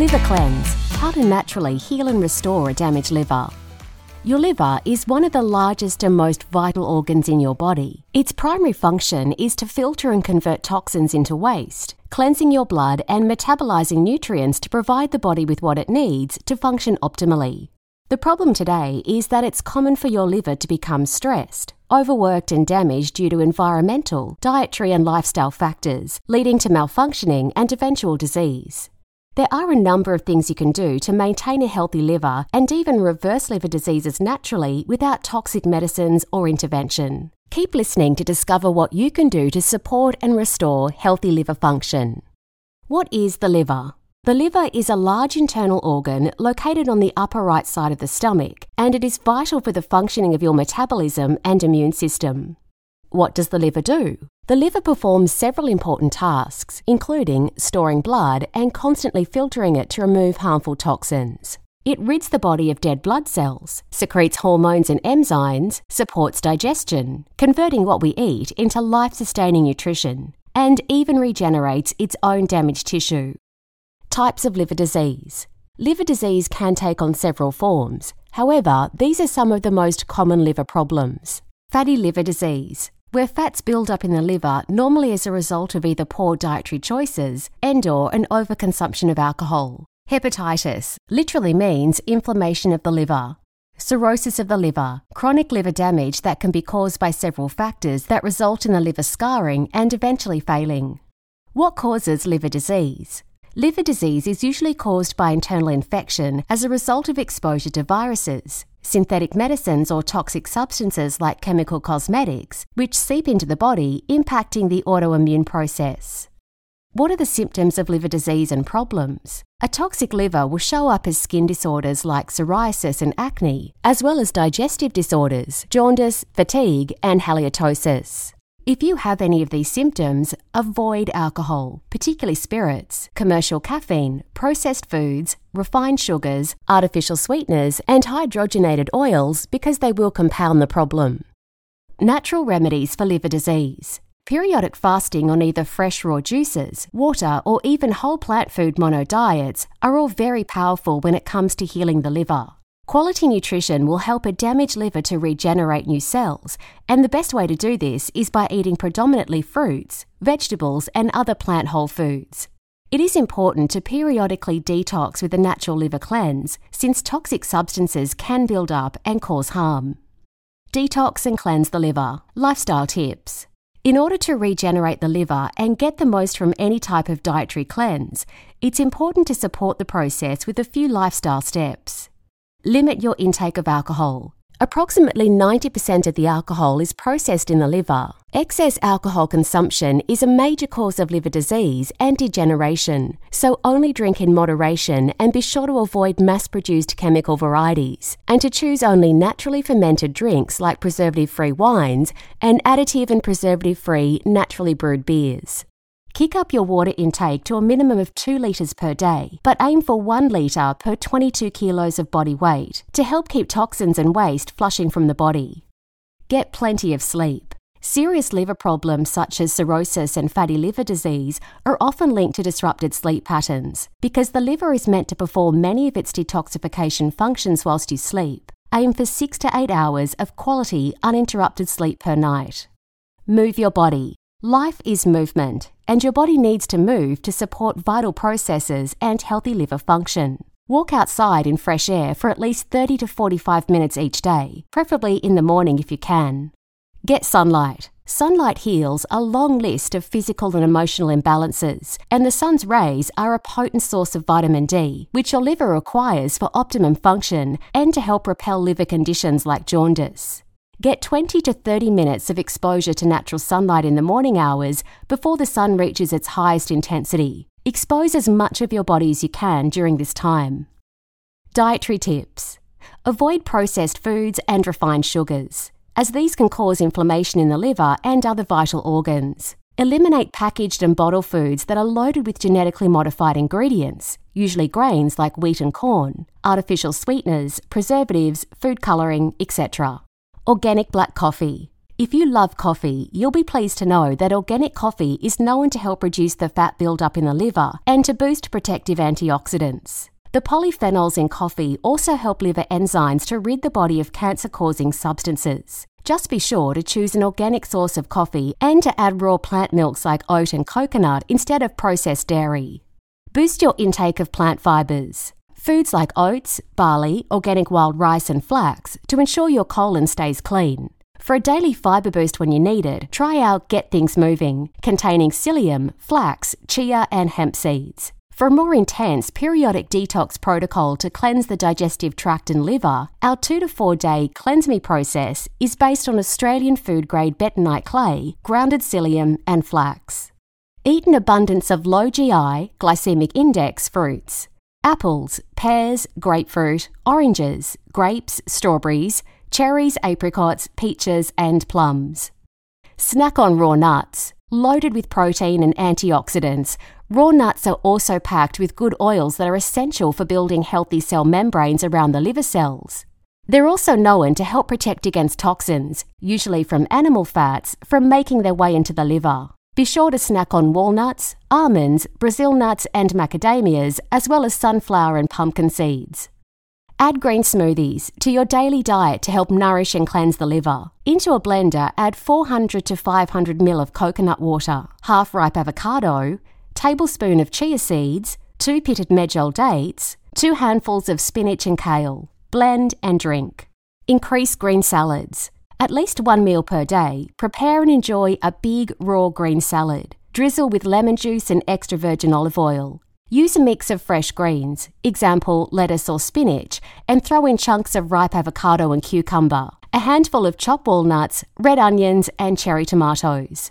Liver Cleanse How to naturally heal and restore a damaged liver. Your liver is one of the largest and most vital organs in your body. Its primary function is to filter and convert toxins into waste, cleansing your blood and metabolizing nutrients to provide the body with what it needs to function optimally. The problem today is that it's common for your liver to become stressed, overworked, and damaged due to environmental, dietary, and lifestyle factors, leading to malfunctioning and eventual disease. There are a number of things you can do to maintain a healthy liver and even reverse liver diseases naturally without toxic medicines or intervention. Keep listening to discover what you can do to support and restore healthy liver function. What is the liver? The liver is a large internal organ located on the upper right side of the stomach, and it is vital for the functioning of your metabolism and immune system. What does the liver do? The liver performs several important tasks, including storing blood and constantly filtering it to remove harmful toxins. It rids the body of dead blood cells, secretes hormones and enzymes, supports digestion, converting what we eat into life sustaining nutrition, and even regenerates its own damaged tissue. Types of liver disease. Liver disease can take on several forms. However, these are some of the most common liver problems. Fatty liver disease where fats build up in the liver normally as a result of either poor dietary choices and or an overconsumption of alcohol. Hepatitis literally means inflammation of the liver. Cirrhosis of the liver, chronic liver damage that can be caused by several factors that result in the liver scarring and eventually failing. What causes liver disease? Liver disease is usually caused by internal infection as a result of exposure to viruses, synthetic medicines or toxic substances like chemical cosmetics, which seep into the body, impacting the autoimmune process. What are the symptoms of liver disease and problems? A toxic liver will show up as skin disorders like psoriasis and acne, as well as digestive disorders, jaundice, fatigue, and halitosis. If you have any of these symptoms, avoid alcohol, particularly spirits, commercial caffeine, processed foods, refined sugars, artificial sweeteners, and hydrogenated oils because they will compound the problem. Natural remedies for liver disease. Periodic fasting on either fresh raw juices, water, or even whole plant food mono diets are all very powerful when it comes to healing the liver. Quality nutrition will help a damaged liver to regenerate new cells, and the best way to do this is by eating predominantly fruits, vegetables, and other plant whole foods. It is important to periodically detox with a natural liver cleanse, since toxic substances can build up and cause harm. Detox and cleanse the liver. Lifestyle tips. In order to regenerate the liver and get the most from any type of dietary cleanse, it's important to support the process with a few lifestyle steps. Limit your intake of alcohol. Approximately 90% of the alcohol is processed in the liver. Excess alcohol consumption is a major cause of liver disease and degeneration, so only drink in moderation and be sure to avoid mass produced chemical varieties, and to choose only naturally fermented drinks like preservative free wines and additive and preservative free naturally brewed beers. Kick up your water intake to a minimum of 2 litres per day, but aim for 1 litre per 22 kilos of body weight to help keep toxins and waste flushing from the body. Get plenty of sleep. Serious liver problems such as cirrhosis and fatty liver disease are often linked to disrupted sleep patterns because the liver is meant to perform many of its detoxification functions whilst you sleep. Aim for 6 to 8 hours of quality uninterrupted sleep per night. Move your body. Life is movement, and your body needs to move to support vital processes and healthy liver function. Walk outside in fresh air for at least 30 to 45 minutes each day, preferably in the morning if you can. Get sunlight. Sunlight heals a long list of physical and emotional imbalances, and the sun's rays are a potent source of vitamin D, which your liver requires for optimum function and to help repel liver conditions like jaundice. Get 20 to 30 minutes of exposure to natural sunlight in the morning hours before the sun reaches its highest intensity. Expose as much of your body as you can during this time. Dietary tips Avoid processed foods and refined sugars, as these can cause inflammation in the liver and other vital organs. Eliminate packaged and bottled foods that are loaded with genetically modified ingredients, usually grains like wheat and corn, artificial sweeteners, preservatives, food colouring, etc. Organic black coffee. If you love coffee, you'll be pleased to know that organic coffee is known to help reduce the fat buildup in the liver and to boost protective antioxidants. The polyphenols in coffee also help liver enzymes to rid the body of cancer causing substances. Just be sure to choose an organic source of coffee and to add raw plant milks like oat and coconut instead of processed dairy. Boost your intake of plant fibres. Foods like oats, barley, organic wild rice, and flax to ensure your colon stays clean. For a daily fibre boost when you need it, try out Get Things Moving, containing psyllium, flax, chia, and hemp seeds. For a more intense periodic detox protocol to cleanse the digestive tract and liver, our two to four day Cleanse Me process is based on Australian food grade bentonite clay, grounded psyllium, and flax. Eat an abundance of low GI, glycemic index fruits apples, pears, grapefruit, oranges, grapes, strawberries, cherries, apricots, peaches, and plums. Snack on raw nuts. Loaded with protein and antioxidants, raw nuts are also packed with good oils that are essential for building healthy cell membranes around the liver cells. They're also known to help protect against toxins, usually from animal fats, from making their way into the liver. Be sure to snack on walnuts, almonds, Brazil nuts, and macadamias, as well as sunflower and pumpkin seeds. Add green smoothies to your daily diet to help nourish and cleanse the liver. Into a blender, add 400 to 500 ml of coconut water, half ripe avocado, tablespoon of chia seeds, two pitted medjool dates, two handfuls of spinach and kale. Blend and drink. Increase green salads. At least one meal per day, prepare and enjoy a big raw green salad. Drizzle with lemon juice and extra virgin olive oil. Use a mix of fresh greens, example lettuce or spinach, and throw in chunks of ripe avocado and cucumber, a handful of chopped walnuts, red onions, and cherry tomatoes.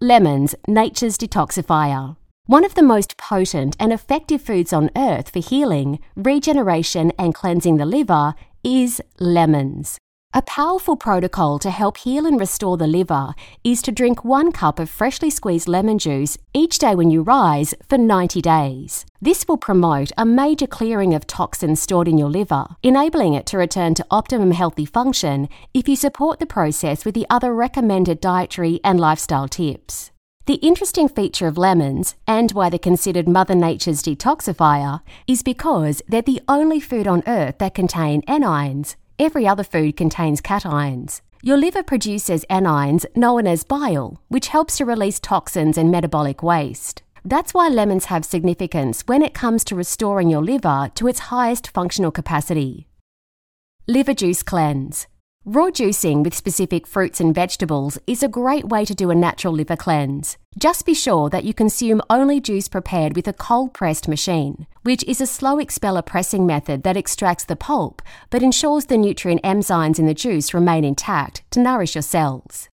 Lemons, nature's detoxifier. One of the most potent and effective foods on earth for healing, regeneration, and cleansing the liver is lemons. A powerful protocol to help heal and restore the liver is to drink one cup of freshly squeezed lemon juice each day when you rise for 90 days. This will promote a major clearing of toxins stored in your liver, enabling it to return to optimum healthy function if you support the process with the other recommended dietary and lifestyle tips. The interesting feature of lemons, and why they're considered Mother Nature's detoxifier, is because they're the only food on earth that contain anions, Every other food contains cations. Your liver produces anions known as bile, which helps to release toxins and metabolic waste. That's why lemons have significance when it comes to restoring your liver to its highest functional capacity. Liver Juice Cleanse. Raw juicing with specific fruits and vegetables is a great way to do a natural liver cleanse. Just be sure that you consume only juice prepared with a cold pressed machine, which is a slow expeller pressing method that extracts the pulp but ensures the nutrient enzymes in the juice remain intact to nourish your cells.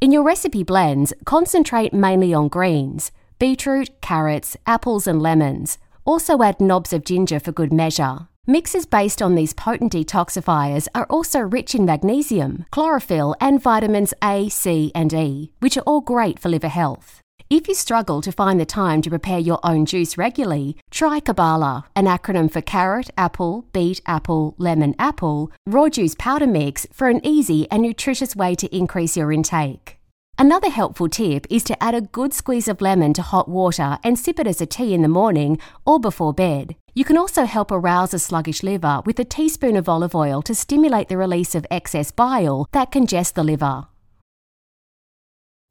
In your recipe blends, concentrate mainly on greens beetroot, carrots, apples, and lemons. Also add knobs of ginger for good measure. Mixes based on these potent detoxifiers are also rich in magnesium, chlorophyll, and vitamins A, C, and E, which are all great for liver health. If you struggle to find the time to prepare your own juice regularly, try CABALA, an acronym for carrot, apple, beet, apple, lemon, apple, raw juice powder mix for an easy and nutritious way to increase your intake. Another helpful tip is to add a good squeeze of lemon to hot water and sip it as a tea in the morning or before bed. You can also help arouse a sluggish liver with a teaspoon of olive oil to stimulate the release of excess bile that congests the liver.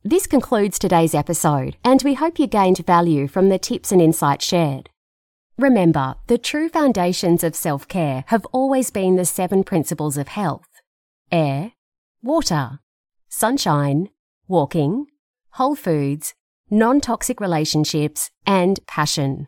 This concludes today's episode, and we hope you gained value from the tips and insights shared. Remember, the true foundations of self care have always been the seven principles of health air, water, sunshine, walking, whole foods, non toxic relationships, and passion.